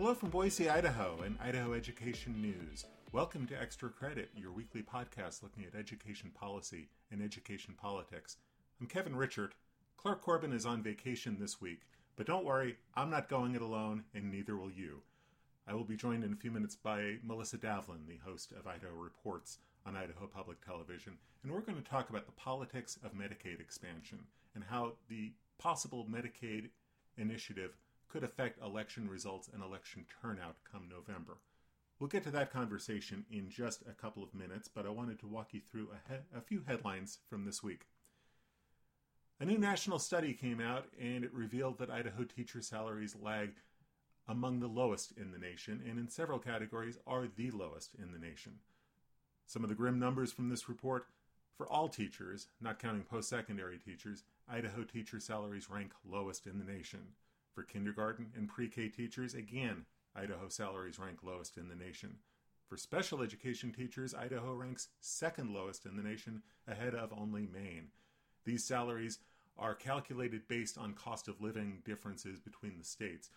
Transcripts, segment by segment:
Hello from Boise, Idaho, and Idaho Education News. Welcome to Extra Credit, your weekly podcast looking at education policy and education politics. I'm Kevin Richert. Clark Corbin is on vacation this week, but don't worry, I'm not going it alone, and neither will you. I will be joined in a few minutes by Melissa Davlin, the host of Idaho Reports on Idaho Public Television, and we're going to talk about the politics of Medicaid expansion and how the possible Medicaid initiative could affect election results and election turnout come November. We'll get to that conversation in just a couple of minutes, but I wanted to walk you through a, he- a few headlines from this week. A new national study came out and it revealed that Idaho teacher salaries lag among the lowest in the nation and in several categories are the lowest in the nation. Some of the grim numbers from this report for all teachers, not counting post secondary teachers, Idaho teacher salaries rank lowest in the nation. For kindergarten and pre K teachers, again, Idaho salaries rank lowest in the nation. For special education teachers, Idaho ranks second lowest in the nation, ahead of only Maine. These salaries are calculated based on cost of living differences between the states.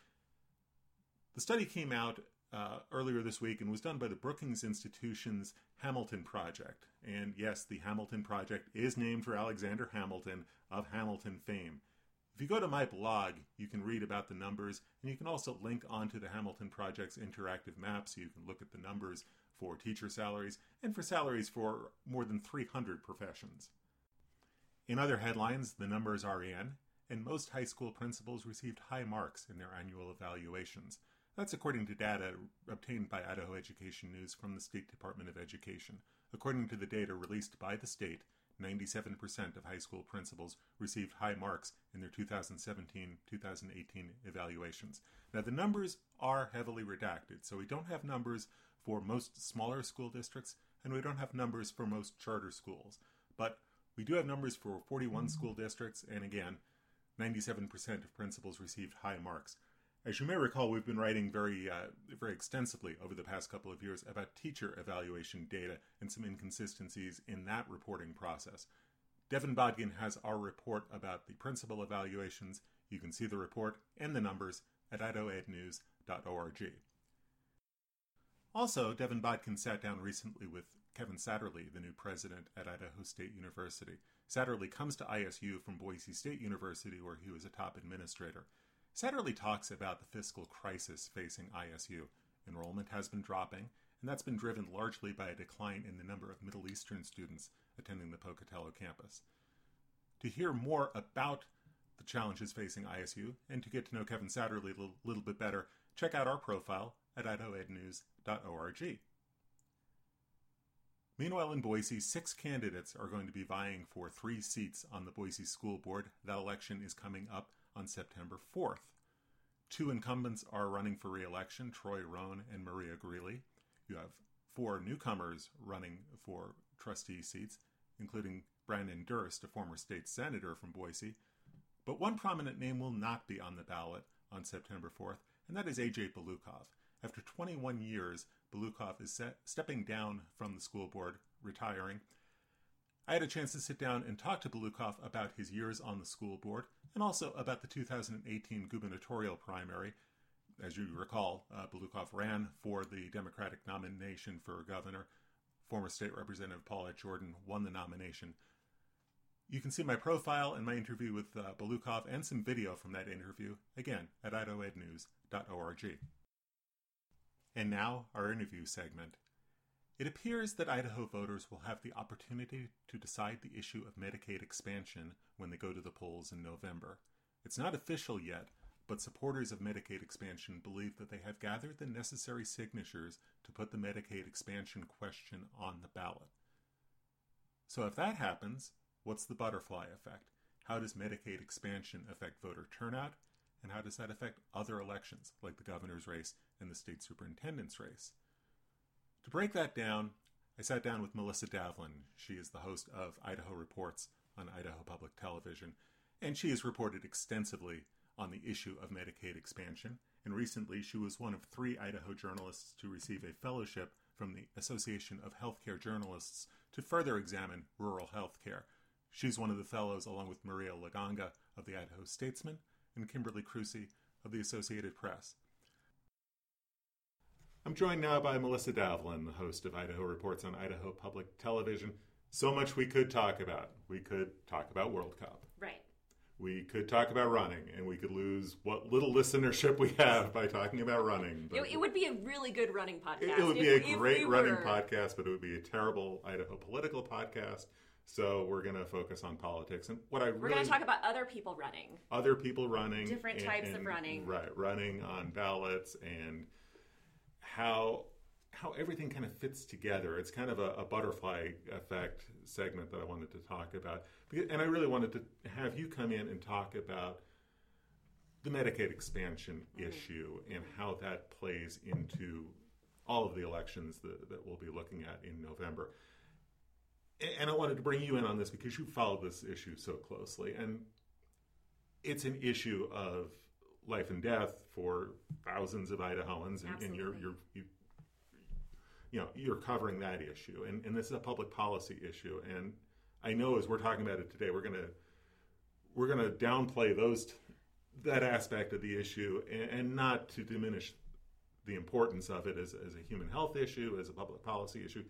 The study came out uh, earlier this week and was done by the Brookings Institution's Hamilton Project. And yes, the Hamilton Project is named for Alexander Hamilton of Hamilton fame. If you go to my blog, you can read about the numbers, and you can also link onto the Hamilton Project's interactive map so you can look at the numbers for teacher salaries and for salaries for more than 300 professions. In other headlines, the numbers are in, and most high school principals received high marks in their annual evaluations. That's according to data obtained by Idaho Education News from the State Department of Education. According to the data released by the state, 97% of high school principals received high marks in their 2017 2018 evaluations. Now, the numbers are heavily redacted, so we don't have numbers for most smaller school districts, and we don't have numbers for most charter schools. But we do have numbers for 41 school districts, and again, 97% of principals received high marks. As you may recall, we've been writing very, uh, very extensively over the past couple of years about teacher evaluation data and some inconsistencies in that reporting process. Devin Bodkin has our report about the principal evaluations. You can see the report and the numbers at idahoednews.org. Also, Devin Bodkin sat down recently with Kevin Satterlee, the new president at Idaho State University. Satterlee comes to ISU from Boise State University, where he was a top administrator. Satterlee talks about the fiscal crisis facing ISU. Enrollment has been dropping, and that's been driven largely by a decline in the number of Middle Eastern students attending the Pocatello campus. To hear more about the challenges facing ISU and to get to know Kevin Satterlee a little, little bit better, check out our profile at idahoednews.org. Meanwhile, in Boise, six candidates are going to be vying for three seats on the Boise School Board. That election is coming up on September 4th. Two incumbents are running for re election Troy Rohn and Maria Greeley. You have four newcomers running for trustee seats, including Brandon Durst, a former state senator from Boise. But one prominent name will not be on the ballot on September 4th, and that is AJ Balukoff. After 21 years, Balukoff is set, stepping down from the school board, retiring. I had a chance to sit down and talk to Balukoff about his years on the school board and also about the 2018 gubernatorial primary. As you recall, uh, Balukoff ran for the Democratic nomination for governor. Former State Representative Paulette Jordan won the nomination. You can see my profile and my interview with uh, Balukoff and some video from that interview, again, at idahoednews.org. And now, our interview segment. It appears that Idaho voters will have the opportunity to decide the issue of Medicaid expansion when they go to the polls in November. It's not official yet, but supporters of Medicaid expansion believe that they have gathered the necessary signatures to put the Medicaid expansion question on the ballot. So, if that happens, what's the butterfly effect? How does Medicaid expansion affect voter turnout? And how does that affect other elections, like the governor's race and the state superintendent's race? To break that down, I sat down with Melissa Davlin. She is the host of Idaho Reports on Idaho Public Television, and she has reported extensively on the issue of Medicaid expansion. And recently, she was one of three Idaho journalists to receive a fellowship from the Association of Healthcare Journalists to further examine rural healthcare. She's one of the fellows, along with Maria La Ganga of the Idaho Statesman and Kimberlee Kruesi of the Associated Press. I'm joined now by Melissa Davlin, the host of Idaho Reports on Idaho Public Television. So much we could talk about. We could talk about World Cup. Right. We could talk about running, and we could lose what little listenership we have by talking about running. It, it, would be a really good running podcast. It, it would be if, a great we running were... podcast, but it would be a terrible Idaho political podcast. So we're going to focus on politics and what I we're really, going to talk about other people running, other people running, different and, types and, of running, right? Running on ballots and how how everything kind of fits together. It's kind of a, a, butterfly effect segment that I wanted to talk about, and I really wanted to have you come in and talk about the Medicaid expansion mm-hmm. issue and how that plays into all of the elections that, that we'll be looking at in November. And I wanted to bring you in on this because you followed this issue so closely, and it's an issue of life and death for thousands of Idahoans, and, and you're, you're you, you know you're covering that issue, and, and this is a public policy issue. And I know as we're talking about it today, we're gonna we're gonna downplay those that aspect of the issue, and, and not to diminish the importance of it as, as a human health issue, as a public policy issue.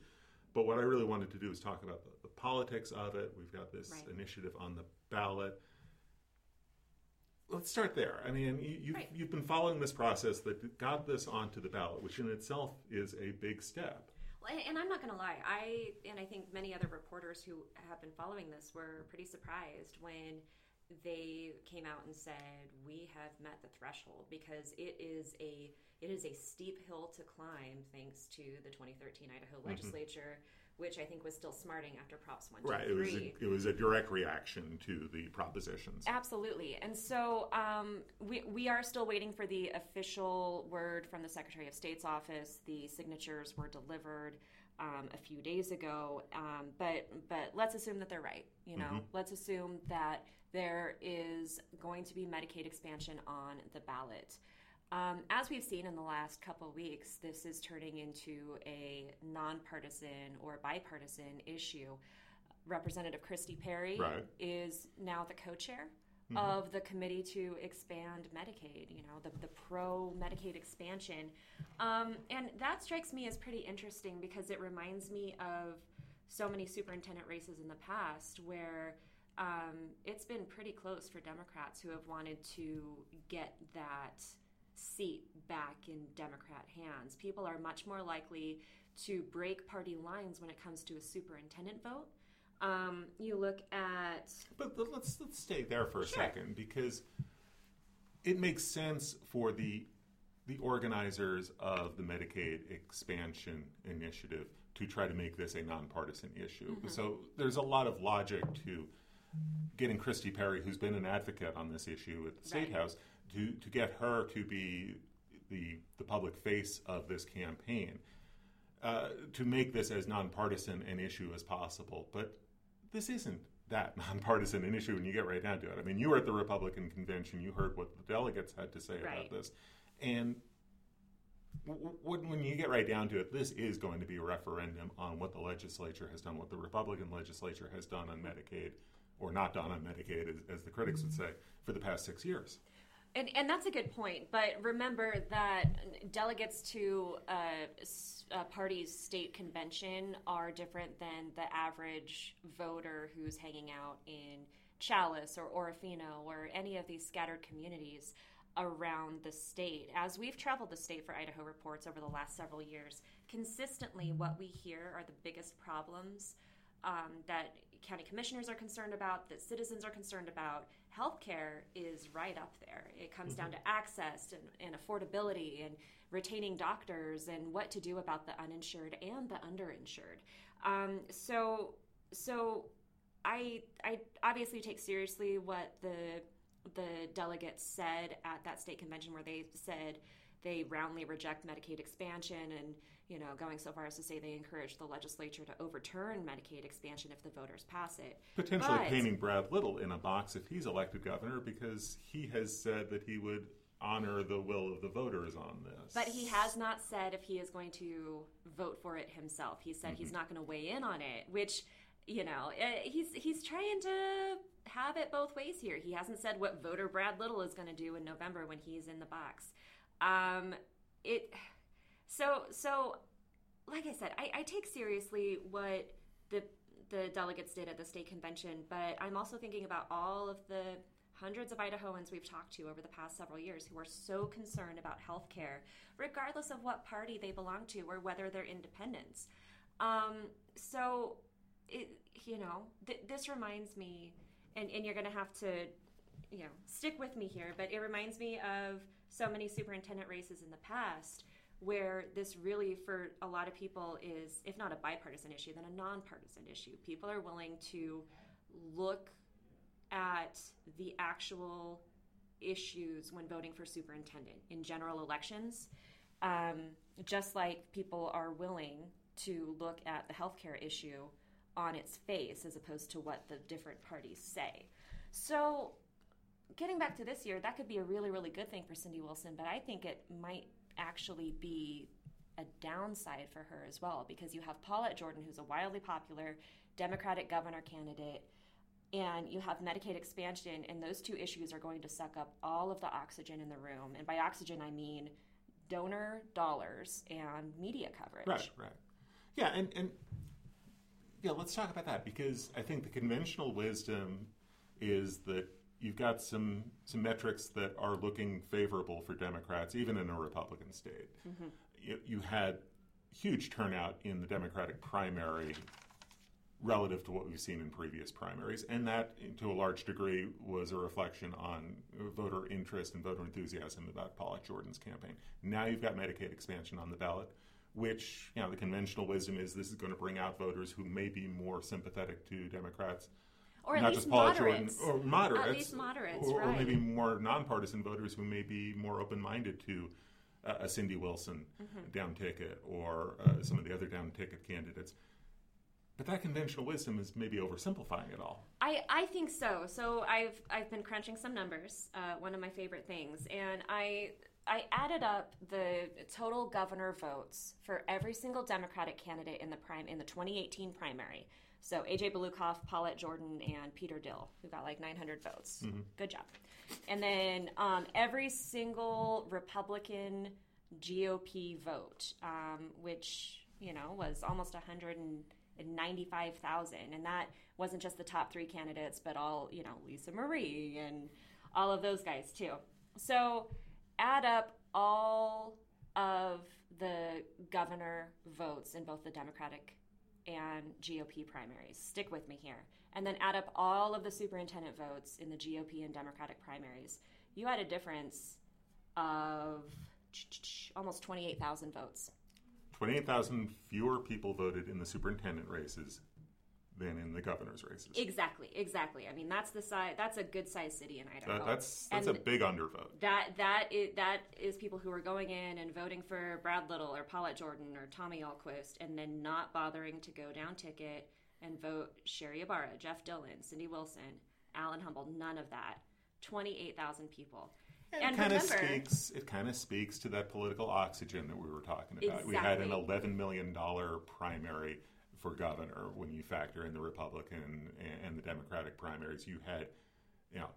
But what I really wanted to do is talk about the, the politics of it. We've got this right. initiative on the ballot let's start there. I mean, you, you've, right. you've been following this process that got this onto the ballot, which in itself is a big step. Well, and I'm not going to lie, I and I think many other reporters who have been following this were pretty surprised when they came out and said we have met the threshold because it is a it is a steep hill to climb thanks to the 2013 Idaho mm-hmm. legislature which I think was still smarting after Props 1, Right, it was, a, it was a direct reaction to the propositions. Absolutely. And so um, we, we are still waiting for the official word from the Secretary of State's office. The signatures were delivered um, a few days ago, um, but, but let's assume that they're right. You know, mm-hmm. let's assume that there is going to be Medicaid expansion on the ballot. Um, as we've seen in the last couple weeks, this is turning into a nonpartisan or bipartisan issue. Representative Christy Perry right. is now the co-chair mm-hmm. of the committee to expand Medicaid. You know, the the pro Medicaid expansion, um, and that strikes me as pretty interesting because it reminds me of so many superintendent races in the past where. Um, it's been pretty close for Democrats who have wanted to get that seat back in Democrat hands. People are much more likely to break party lines when it comes to a superintendent vote. Um, you look at. But let's let's stay there for a sure. second because it makes sense for the the organizers of the Medicaid expansion initiative to try to make this a nonpartisan issue. Mm-hmm. So there's a lot of logic to getting Christy Perry, who's been an advocate on this issue at the State right. House, to, to get her to be the, the public face of this campaign, uh, to make this as nonpartisan an issue as possible. But this isn't that nonpartisan an issue when you get right down to it. I mean, you were at the Republican convention, you heard what the delegates had to say right. about this. And when you get right down to it, this is going to be a referendum on what the legislature has done, what the Republican legislature has done on Medicaid, or not done on Medicaid, as, as the critics would say, for the past six years. And, and that's a good point. But remember that delegates to a, uh, a party's state convention are different than the average voter who's hanging out in Challis or Orofino or any of these scattered communities around the state. As we've traveled the state for Idaho Reports over the last several years, consistently what we hear are the biggest problems um, that county commissioners are concerned about, that citizens are concerned about, healthcare is right up there. It comes mm-hmm. down to access and, and, affordability and retaining doctors and what to do about the uninsured and the underinsured. Um, so, so I I obviously take seriously what the the delegates said at that state convention where they said they roundly reject Medicaid expansion and you know, going so far as to say they encourage the legislature to overturn Medicaid expansion if the voters pass it. Potentially but, painting Brad Little in a box if he's elected governor because he has said that he would honor the will of the voters on this. But he has not said if he is going to vote for it himself. He said mm-hmm. he's not going to weigh in on it, which you know, eh, he's he's trying to have it both ways here. He hasn't said what voter Brad Little is going to do in November when he's in the box. Um, it So, so, like I said, I, I take seriously what the the delegates did at the state convention, but I'm also thinking about all of the hundreds of Idahoans we've talked to over the past several years who are so concerned about health care, regardless of what party they belong to or whether they're independents. Um, so, it, you know, th- this reminds me, and, and you're going to have to, you know, stick with me here, but it reminds me of so many superintendent races in the past where this really, for a lot of people, is, if not a bipartisan issue, then a nonpartisan issue. People are willing to look at the actual issues when voting for superintendent in general elections, um, just like people are willing to look at the healthcare issue on its face as opposed to what the different parties say. So, getting back to this year, that could be a really, really good thing for Cindy Wilson, but I think it might actually be a downside for her as well because you have Paulette Jordan, who's a wildly popular Democratic governor candidate, and you have Medicaid expansion, and those two issues are going to suck up all of the oxygen in the room. And by oxygen, I mean donor dollars and media coverage. Right, right. Yeah, and, and yeah, let's talk about that because I think the conventional wisdom is that you've got some some metrics that are looking favorable for Democrats, even in a Republican state. Mm-hmm. You, you, had huge turnout in the Democratic primary relative to what we've seen in previous primaries, and that, to a large degree, was a reflection on voter interest and voter enthusiasm about Paulette Jordan's campaign. Now you've got Medicaid expansion on the ballot. Which, you know, the conventional wisdom is this is going to bring out voters who may be more sympathetic to Democrats or at least moderates. Jordan, or moderates, at least moderates, or, right. or maybe more nonpartisan voters who may be more open-minded to uh, a Cindy Wilson mm-hmm. down ticket or uh, some of the other down ticket candidates. But that conventional wisdom is maybe oversimplifying it all. I, I think so. So I've I've been crunching some numbers, uh, one of my favorite things, and I I added up the total governor votes for every single Democratic candidate in the prime in the 2018 primary. So AJ Balukoff, Paulette Jordan, and Peter Dill, who got like 900 votes. Mm-hmm. Good job. And then um, every single Republican GOP vote, um, which you know was almost 195,000, and that wasn't just the top three candidates, but all you know Lisa Marie and all of those guys too. So add up all of the governor votes in both the Democratic and GOP primaries. Stick with me here. And then add up all of the superintendent votes in the GOP and Democratic primaries. You had a difference of almost 28,000 votes. 28,000 fewer people voted in the superintendent races than in the governor's races. Exactly, exactly. I mean, that's the size. That's a good sized city in Idaho. That, that's that's and a big undervote. That that is that is people who are going in and voting for Brad Little or Paulette Jordan or Tommy Ahlquist, and then not bothering to go down ticket and vote Sherri Ybarra, Jeff Dillon, Cindy Wilson, Alan Humble. None of that. Twenty eight thousand people. And, and it kind of speaks. It kind of speaks to that political oxygen that we were talking about. Exactly. We had an eleven million dollar primary for governor when you factor in the Republican and the Democratic primaries. You had, you know,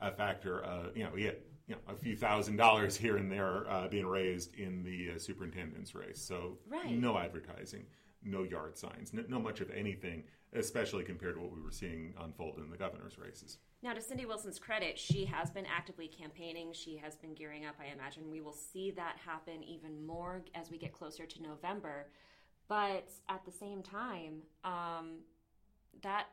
a factor of, you know, you had, you know, a few thousand dollars here and there uh, being raised in the uh, superintendent's race. So right. no advertising, no yard signs, no, no, much of anything, especially compared to what we were seeing unfold in the governor's races. Now, to Cindy Wilson's credit, she has been actively campaigning. She has been gearing up. I imagine we will see that happen even more as we get closer to November. But at the same time, um, that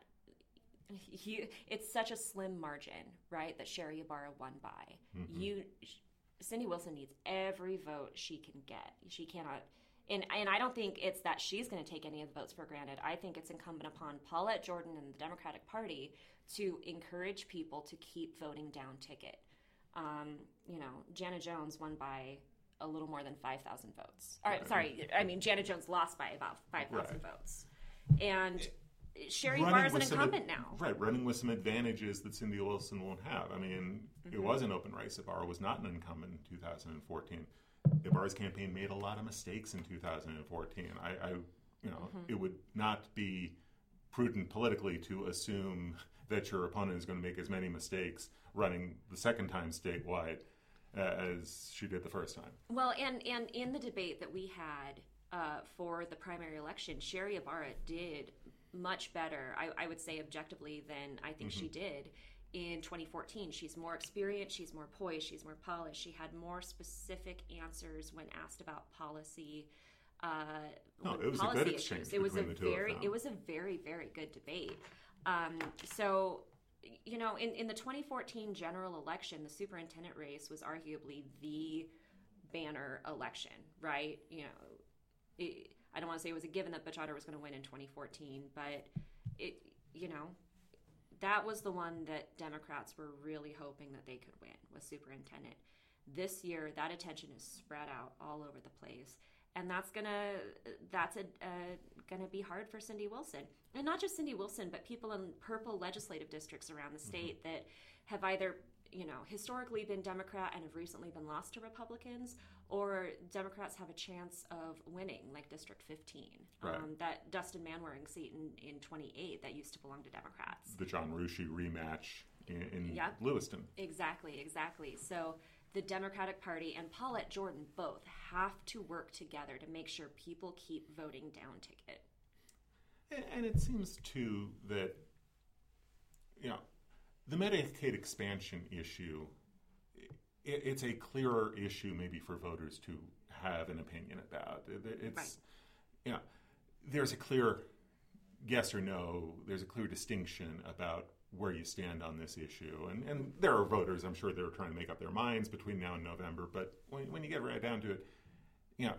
it's such a slim margin, right? That Sherri Ybarra won by. Mm-hmm. You, Cindy Wilson needs every vote she can get. She cannot. And, and I don't think it's that she's going to take any of the votes for granted. I think it's incumbent upon Paulette Jordan and the Democratic Party to encourage people to keep voting down ticket. Um, you know, Jana Jones won by a little more than 5,000 votes. All right, right. sorry, I mean, Janet Jones lost by about 5,000 right. votes. And Sherry Barr is an incumbent ad- now. Right, running with some advantages that Cindy Wilson won't have. I mean, mm-hmm. it was an open race. Barr was not an incumbent in 2014. Barr's campaign made a lot of mistakes in 2014. I, I you know, mm-hmm. it would not be prudent politically to assume that your opponent is going to make as many mistakes running the second time statewide uh, as she did the first time. Well, and and in the debate that we had uh, for the primary election, Sherri Ybarra did much better, I, I would say objectively, than I think she did in 2014. She's more experienced, she's more poised, she's more polished. She had more specific answers when asked about policy. Uh, No, it was a good exchange It was a very, it was a very, very good debate. Um, so, you know, in, in the 2014 general election, the superintendent race was arguably the banner election, right? You know, it, I don't want to say it was a given that Otter was going to win in 2014, but it, you know, that was the one that Democrats were really hoping that they could win was superintendent. This year, that attention is spread out all over the place, and that's gonna that's a, uh, gonna be hard for Cindy Wilson, and not just Cindy Wilson, but people in purple legislative districts around the state that have either you know historically been Democrat and have recently been lost to Republicans, or Democrats have a chance of winning, like District 15, Right. um, that Dustin Manwaring seat in, in 28 that used to belong to Democrats. The John Rusche rematch in, in Yep. Lewiston. Exactly, exactly. So the Democratic Party and Paulette Jordan both have to work together to make sure people keep voting down ticket. And, and it seems too that you know the Medicaid expansion issue. It, it's a clearer issue, maybe for voters to have an opinion about. It's Right. you know there's a clear yes or no. There's a clear distinction about where you stand on this issue, and and there are voters. I'm sure they're trying to make up their minds between now and November. But when, when you get right down to it, you know,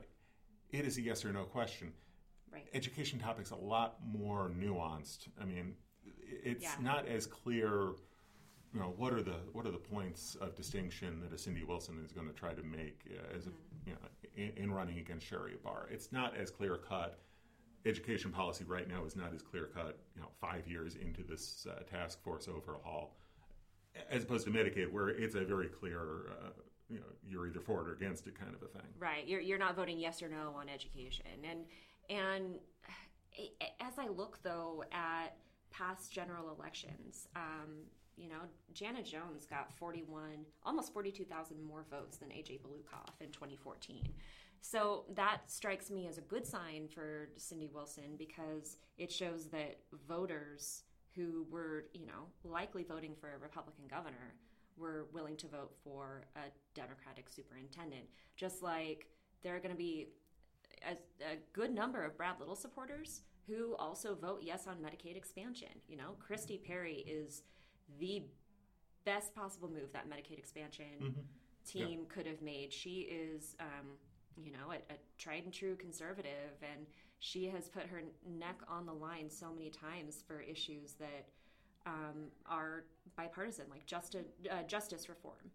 it is a yes or no question Right. education topics a lot more nuanced. I mean, it's Yeah. not as clear. You know, what are the what are the points of distinction that a Cindy Wilson is going to try to make uh, as a, you know in, in running against Sherry Barr? It's not as clear cut. Education policy right now is not as clear cut. You know, five years into this uh, task force overhaul, as opposed to Medicaid, where it's a very clear. Uh, you know, you're either for it or against it, kind of a thing. Right. You're, you're not voting yes or no on education. And and as I look though at past general elections, um, you know, Jana Jones got 41, almost 42,000 more votes than AJ Balukoff in 2014. So that strikes me as a good sign for Cindy Wilson because it shows that voters who were, you know, likely voting for a Republican governor were willing to vote for a Democratic superintendent. Just like there are going to be a, a good number of Brad Little supporters who also vote yes on Medicaid expansion. You know, Christy Perry is the best possible move that Medicaid expansion team could have made. She is, um, you know, a, a tried and true conservative, and she has put her neck on the line so many times for issues that um, are bipartisan, like justice, uh, justice reform.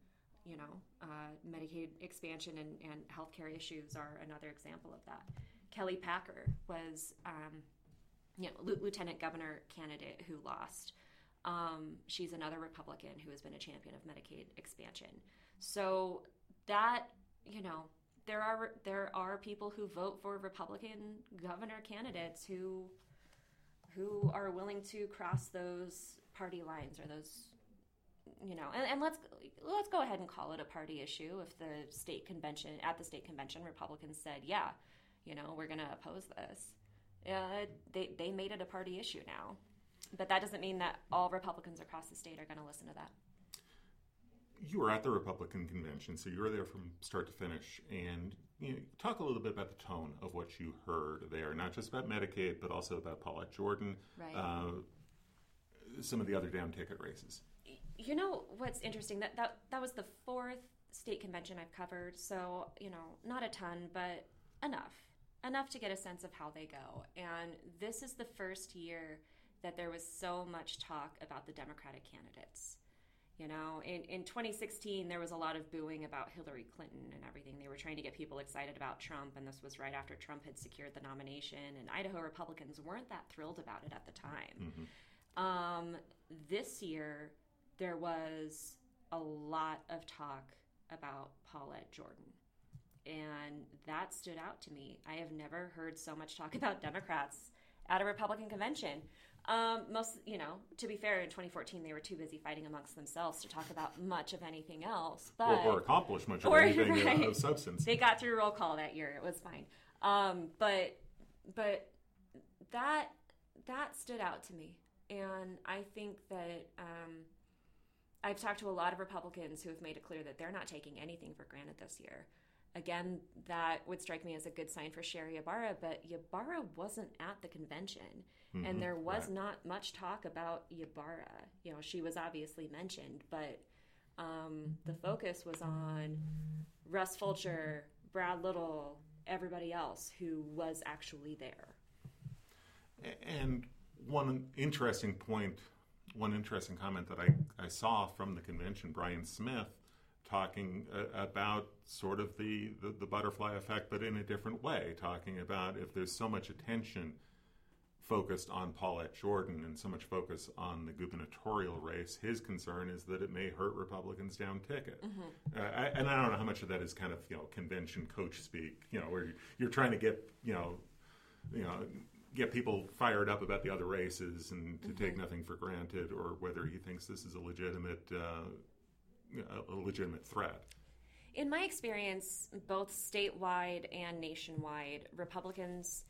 You know, uh, Medicaid expansion and, and healthcare issues are another example of that. Kelley Packer was, um, you know, Lieu- lieutenant governor candidate who lost. Um, she's another Republican who has been a champion of Medicaid expansion. So that, you know, there are there are people who vote for Republican governor candidates who who are willing to cross those party lines or those you know and, and let's let's go ahead and call it a party issue if the state convention at the state convention republicans said yeah you know we're going to oppose this. Uh, they, they made it a party issue now. But that doesn't mean that all republicans across the state are going to listen to that you were at the Republican convention, so you were there from start to finish, and you know, talk a little bit about the tone of what you heard there, not just about Medicaid, but also about Paulette Jordan, Right. uh, some of the other down ticket races. You know what's interesting that that that was the fourth state convention I've covered, so you know not a ton, but enough, enough to get a sense of how they go. And this is the first year that there was so much talk about the Democratic candidates. You know, in, in 2016, there was a lot of booing about Hillary Clinton and everything. They were trying to get people excited about Trump, and this was right after Trump had secured the nomination, and Idaho Republicans weren't that thrilled about it at the time. Um, this year, there was a lot of talk about Paulette Jordan. And that stood out to me. I have never heard so much talk about Democrats at a Republican convention. Um, most, you know, to be fair, in 2014 they were too busy fighting amongst themselves to talk about much of anything else. But or, or accomplish much of or- anything uh, right. of substance. they got through roll call that year. It was fine. Um, but but that that stood out to me, and I think that um, I've talked to a lot of Republicans who have made it clear that they're not taking anything for granted this year. Again, that would strike me as a good sign for Sherri Ybarra, but Ybarra wasn't at the convention, and there was right. not much talk about Ybarra. You know, she was obviously mentioned, but um, the focus was on Russ Fulcher, Brad Little, everybody else who was actually there. And one interesting point, one interesting comment that I, I saw from the convention, Brian Smith talking uh, about sort of the, the, the butterfly effect, but in a different way, talking about if there's so much attention focused on Paulette Jordan and so much focus on the gubernatorial race, his concern is that it may hurt Republicans down ticket. Uh, I, and I don't know how much of that is kind of you know convention coach speak, you know, where you're trying to get you know you know get people fired up about the other races and to take nothing for granted, or whether he thinks this is a legitimate uh, a legitimate threat. In my experience, both statewide and nationwide, Republicans,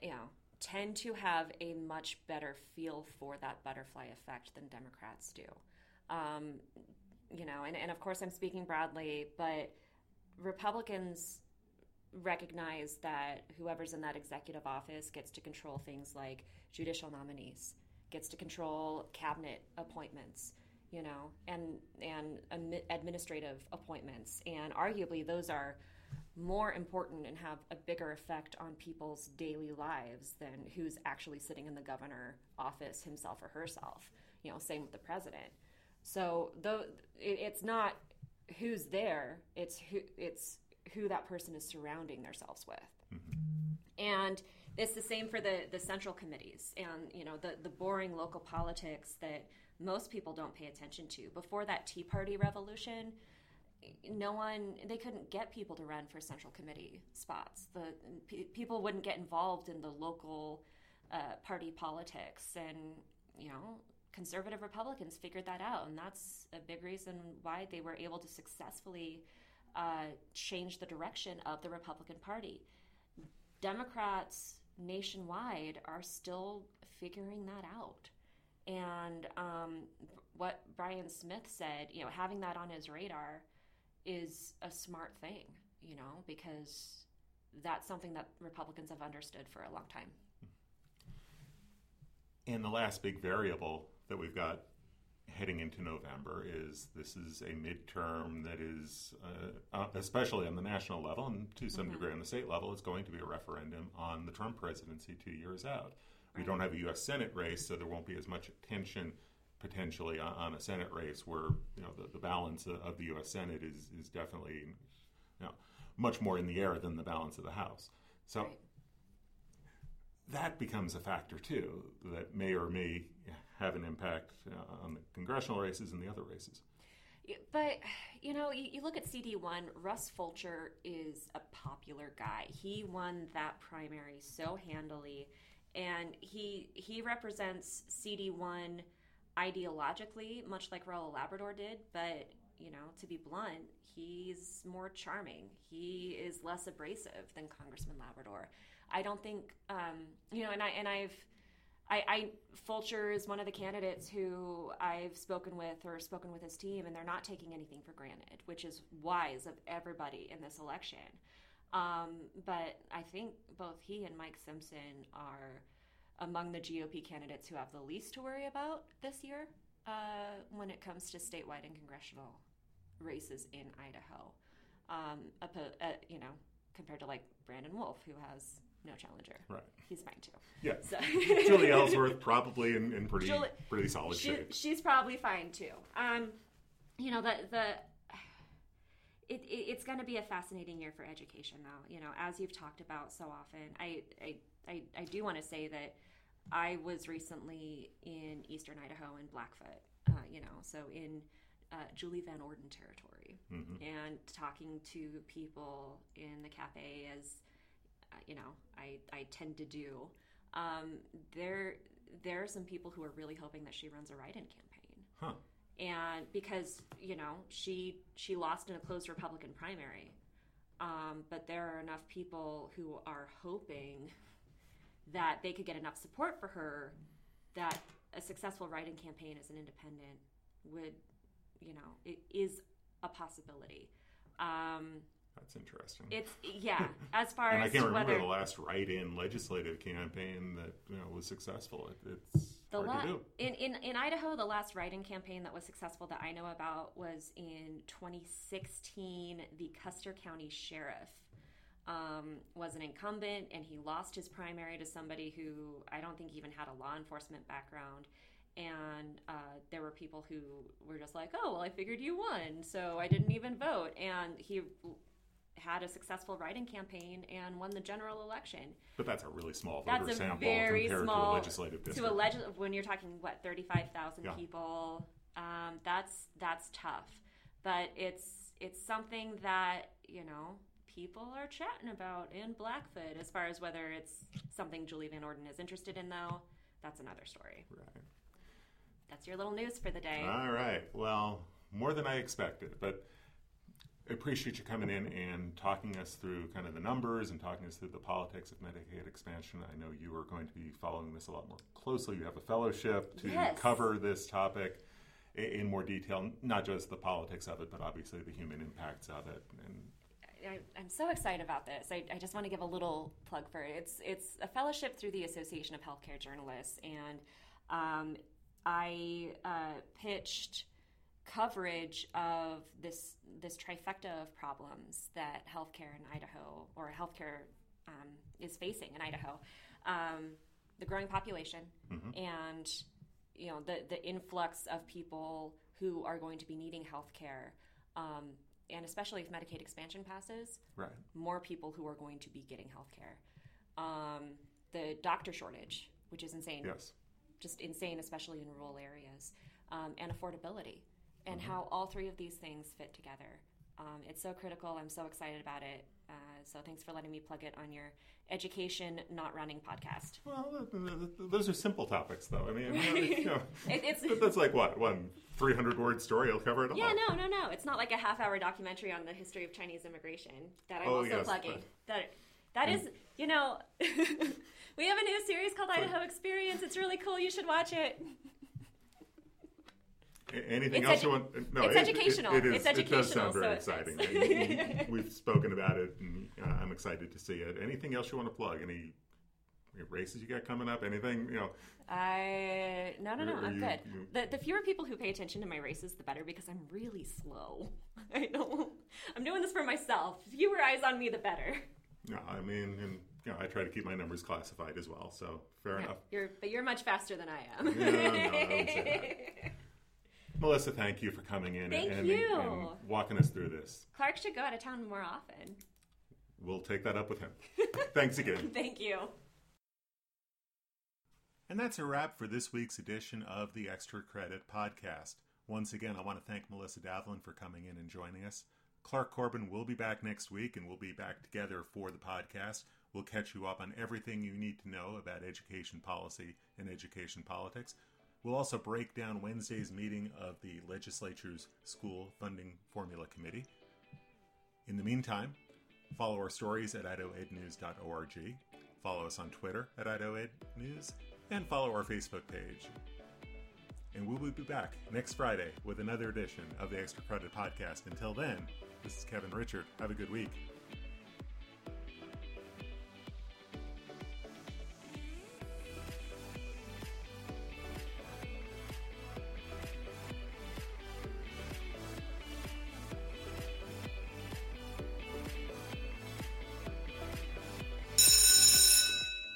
you know, tend to have a much better feel for that butterfly effect than Democrats do. Um, you know, and, and of course I'm speaking broadly, but Republicans recognize that whoever's in that executive office gets to control things like judicial nominees, gets to control cabinet appointments, you know, and and administrative appointments, and arguably those are more important and have a bigger effect on people's daily lives than who's actually sitting in the governor office himself or herself. You know, same with the president. So though it, it's not who's there, it's who it's who that person is surrounding themselves with. Mm-hmm. And it's the same for the, the central committees and you know the, the boring local politics that most people don't pay attention to. Before that Tea Party revolution, no one they couldn't get people to run for central committee spots. The pe people wouldn't get involved in the local uh, party politics, and you know conservative Republicans figured that out, and that's a big reason why they were able to successfully uh, change the direction of the Republican Party. Democrats nationwide are still figuring that out. And um, what Brian Smith said, you know, having that on his radar is a smart thing, you know, because that's something that Republicans have understood for a long time. And the last big variable that we've got heading into November is this is a midterm that is, uh, uh, especially on the national level and to some degree on the state level, it's going to be a referendum on the Trump presidency two years out. We don't have a U.S. Senate race, so there won't be as much attention potentially on, on a Senate race where you know the, the balance of, of the U.S. Senate is is definitely you know much more in the air than the balance of the House. So Right. that becomes a factor too that may or may have an impact uh, on the congressional races and the other races. But you know, you, you look at CD one. Russ Fulcher is a popular guy. He won that primary so handily, and he he represents CD one ideologically, much like Raul Labrador did. But you know, to be blunt, he's more charming. He is less abrasive than Congressman Labrador. I don't think um, you know, and I and I've. I, I Fulcher is one of the candidates who I've spoken with or spoken with his team, and they're not taking anything for granted, which is wise of everybody in this election. Um, but I think both he and Mike Simpson are among the GOP candidates who have the least to worry about this year uh, when it comes to statewide and congressional races in Idaho. Um, oppo- uh, you know, compared to like Brandon Woolf, who has no challenger. Right. He's fine too. Yeah. So Julie Ellsworth probably in, in pretty Julie- pretty solid she, shape. she's probably fine too. Um, you know the the it, it it's going to be a fascinating year for education, though. You know, as you've talked about so often, I I I, I do want to say that I was recently in Eastern Idaho in Blackfoot. Uh, you know, so in uh, Julie Van Orden territory, and talking to people in the cafe as you know I I tend to do. Um, there there are some people who are really hoping that she runs a write-in campaign. Huh. And because you know she she lost in a closed Republican primary, um, but there are enough people who are hoping that they could get enough support for her that a successful write-in campaign as an independent would, you know, it is a possibility. Um, That's interesting. it's yeah. As far and I can't remember whether the last write-in legislative campaign that you know was successful. It, it's the hard la- to do. in, in in Idaho, the last write-in campaign that was successful that I know about was in 2016. The Custer County Sheriff um, was an incumbent, and he lost his primary to somebody who I don't think even had a law enforcement background. And uh, there were people who were just like, "Oh, well, I figured you won, so I didn't even vote." And he had a successful write-in campaign and won the general election. But that's a really small voter That's a sample very compared small to a legislative district. to a legis- when you're talking what 35,000 Yeah. people um, that's that's tough but it's it's something that you know people are chatting about in Blackfoot as far as whether it's something Julie Van Orden is interested in though that's another story right. that's your little news for the day All right. Well, more than I expected, but appreciate you coming in and talking us through kind of the numbers and talking us through the politics of Medicaid expansion. I know you are going to be following this a lot more closely. You have a fellowship to Yes. cover this topic in more detail, not just the politics of it, but obviously the human impacts of it. And I, I'm so excited about this. I, I just want to give a little plug for it. It's it's a fellowship through the Association of Healthcare Journalists, and um, I uh, pitched coverage of this this trifecta of problems that healthcare in Idaho or healthcare um, is facing in Idaho. Um, the growing population and you know the the influx of people who are going to be needing healthcare. Um, and especially if Medicaid expansion passes, right. more people who are going to be getting healthcare. Um, the doctor shortage, which is insane, Yes. just insane, especially in rural areas, um, and affordability, and how all three of these things fit together. Um, it's so critical. I'm so excited about it. Uh, so thanks for letting me plug it on your education not running podcast. Well, th- th- th- those are simple topics, though. I mean, you know, It, it's that's like what one 300 word story. I'll cover it all. Yeah, no, no, no. It's not like a half hour documentary on the history of Chinese immigration that I'm Oh, also yes, plugging. but- That that is, you know, we have a new series called Idaho Experience. It's really cool. You should watch it. Anything It's else edu- you want? No, it's it- educational. It, it is, It's It does sound very so exciting. We've spoken about it, and uh, I'm excited to see it. Anything else you want to plug? Any, races you got coming up? Anything you know? I no, no, no. Are I'm you- good. you- The the fewer people who pay attention to my races, the better because I'm really slow. I don't. I'm doing this for myself. Fewer eyes on me, the better. No, I mean, and you know, I try to keep my numbers classified as well. So fair enough. You're, but you're much faster than I am. Yeah, no, I wouldn't say that. Melissa, thank you for coming in Thank and, you. and walking us through this. Clark should go out of town more often. We'll take that up with him. Thanks again. Thank you. And that's a wrap for this week's edition of the Extra Credit Podcast. Once again, I want to thank Melissa Davlin for coming in and joining us. Clark Corbin will be back next week, and we'll be back together for the podcast. We'll catch you up on everything you need to know about education policy and education politics. We'll also break down Wednesday's meeting of the legislature's School Funding Formula Committee. In the meantime, follow our stories at idahoednews.org, follow us on Twitter at idahoednews, and follow our Facebook page. And we will be back next Friday with another edition of the Extra Credit Podcast. Until then, this is Kevin Richert. Have a good week.